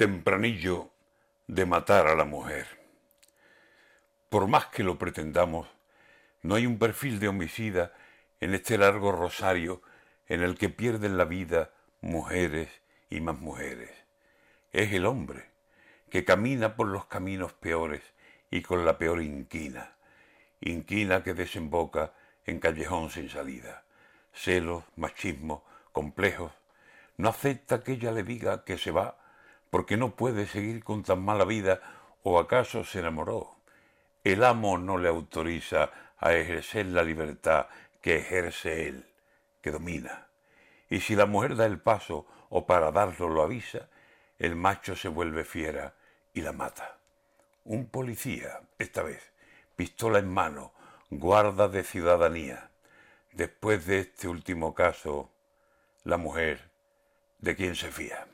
tempranillo de matar a la mujer. Por más que lo pretendamos, no hay un perfil de homicida en este largo rosario en el que pierden la vida mujeres y más mujeres. Es el hombre que camina por los caminos peores y con la peor inquina, inquina que desemboca en callejón sin salida. Celos, machismo, complejos, no acepta que ella le diga que se va porque no puede seguir con tan mala vida o acaso se enamoró. El amo no le autoriza a ejercer la libertad que ejerce él, que domina. Y si la mujer da el paso o para darlo lo avisa, el macho se vuelve fiera y la mata. Un policía, esta vez, pistola en mano, guarda de ciudadanía. Después de este último caso, la mujer, ¿de quién se fía?